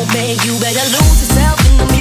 old you better lose yourself in the music.